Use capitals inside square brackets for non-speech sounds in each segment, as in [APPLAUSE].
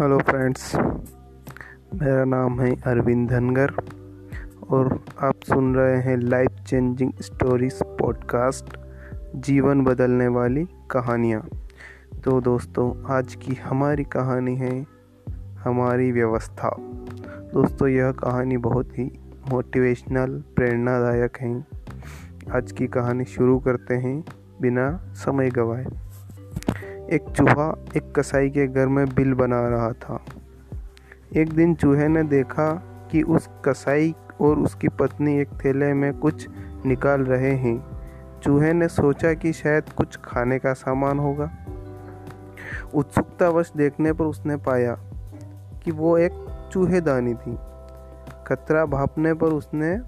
Hello friends मेरा नाम है अरविंद धनगर और आप सुन रहे हैं लाइफ चेंजिंग स्टोरीज पॉडकास्ट जीवन बदलने वाली कहानियाँ। तो दोस्तों, आज की हमारी कहानी है हमारी व्यवस्था। दोस्तों, यह कहानी बहुत ही मोटिवेशनल प्रेरणादायक है। आज की कहानी शुरू करते हैं बिना समय गवाए। एक चूहा एक कसाई के घर में बिल बना रहा था। एक दिन चूहे ने देखा कि उस कसाई और उसकी पत्नी एक थैले में कुछ निकाल रहे हैं। चूहे ने सोचा कि शायद कुछ खाने का सामान होगा। उत्सुकतावश देखने पर उसने पाया कि वो एक चूहेदानी थी। खतरा भापने पर उसने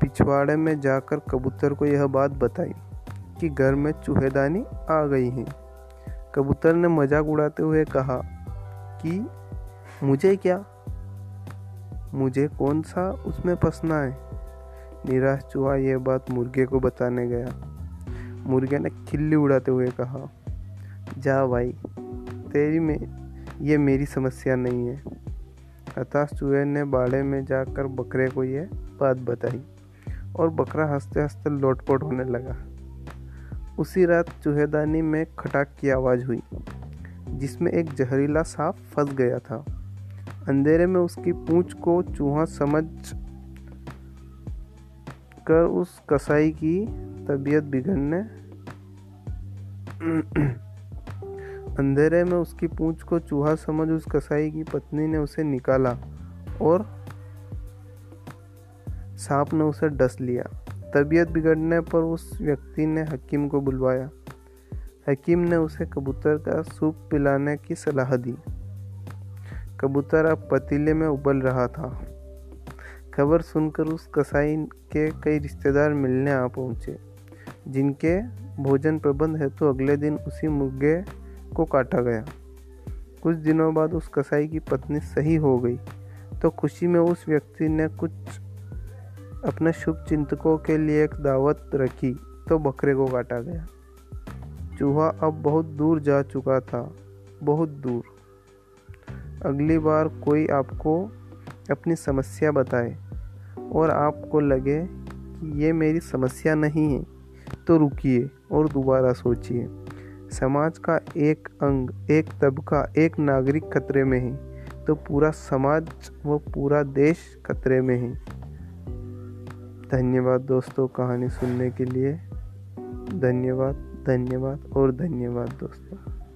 पिछवाड़े में जाकर कबूतर को यह बात बताई। कि घर में चूहेदानी आ गई है। कबूतर ने मज़ाक उड़ाते हुए कहा कि, मुझे क्या? मुझे कौन सा उसमें फंसना है? निराश चूहा यह बात मुर्गे को बताने गया। मुर्गे ने खिल्ली उड़ाते हुए कहा, जा भाई, तेरी में ये मेरी समस्या नहीं है। हताश चूहे ने बाड़े में जाकर बकरे को यह बात बताई और बकरा हँसते हँसते लोटपोट होने लगा। उसी रात चूहेदानी में खटाक की आवाज़ हुई, जिसमें एक जहरीला सांप फंस गया था। अंधेरे में उसकी पूंछ को चूहा समझ कर उस कसाई की तबीयत बिगड़ने [CLEARS THROAT] अंधेरे में उसकी पूंछ को चूहा समझ उस कसाई की पत्नी ने उसे निकाला और सांप ने उसे डस लिया। तबीयत बिगड़ने पर उस व्यक्ति ने हकीम को बुलवाया। हकीम ने उसे कबूतर का सूप पिलाने की सलाह दी। कबूतर अब पतीले में उबल रहा था। खबर सुनकर उस कसाई के कई रिश्तेदार मिलने आ पहुँचे। जिनके भोजन प्रबंध हेतु तो अगले दिन उसी मुर्गे को काटा गया। कुछ दिनों बाद उस कसाई की पत्नी सही हो गई तो खुशी में उस व्यक्ति ने कुछ अपने शुभ चिंतकों के लिए एक दावत रखी तो बकरे को काटा गया। चूहा अब बहुत दूर जा चुका था, बहुत दूर। अगली बार कोई आपको अपनी समस्या बताए और आपको लगे कि ये मेरी समस्या नहीं है तो रुकिए और दोबारा सोचिए। समाज का एक अंग, एक तबका, एक नागरिक खतरे में है तो पूरा समाज व पूरा देश खतरे में है। धन्यवाद दोस्तों कहानी सुनने के लिए। धन्यवाद धन्यवाद और धन्यवाद दोस्तों।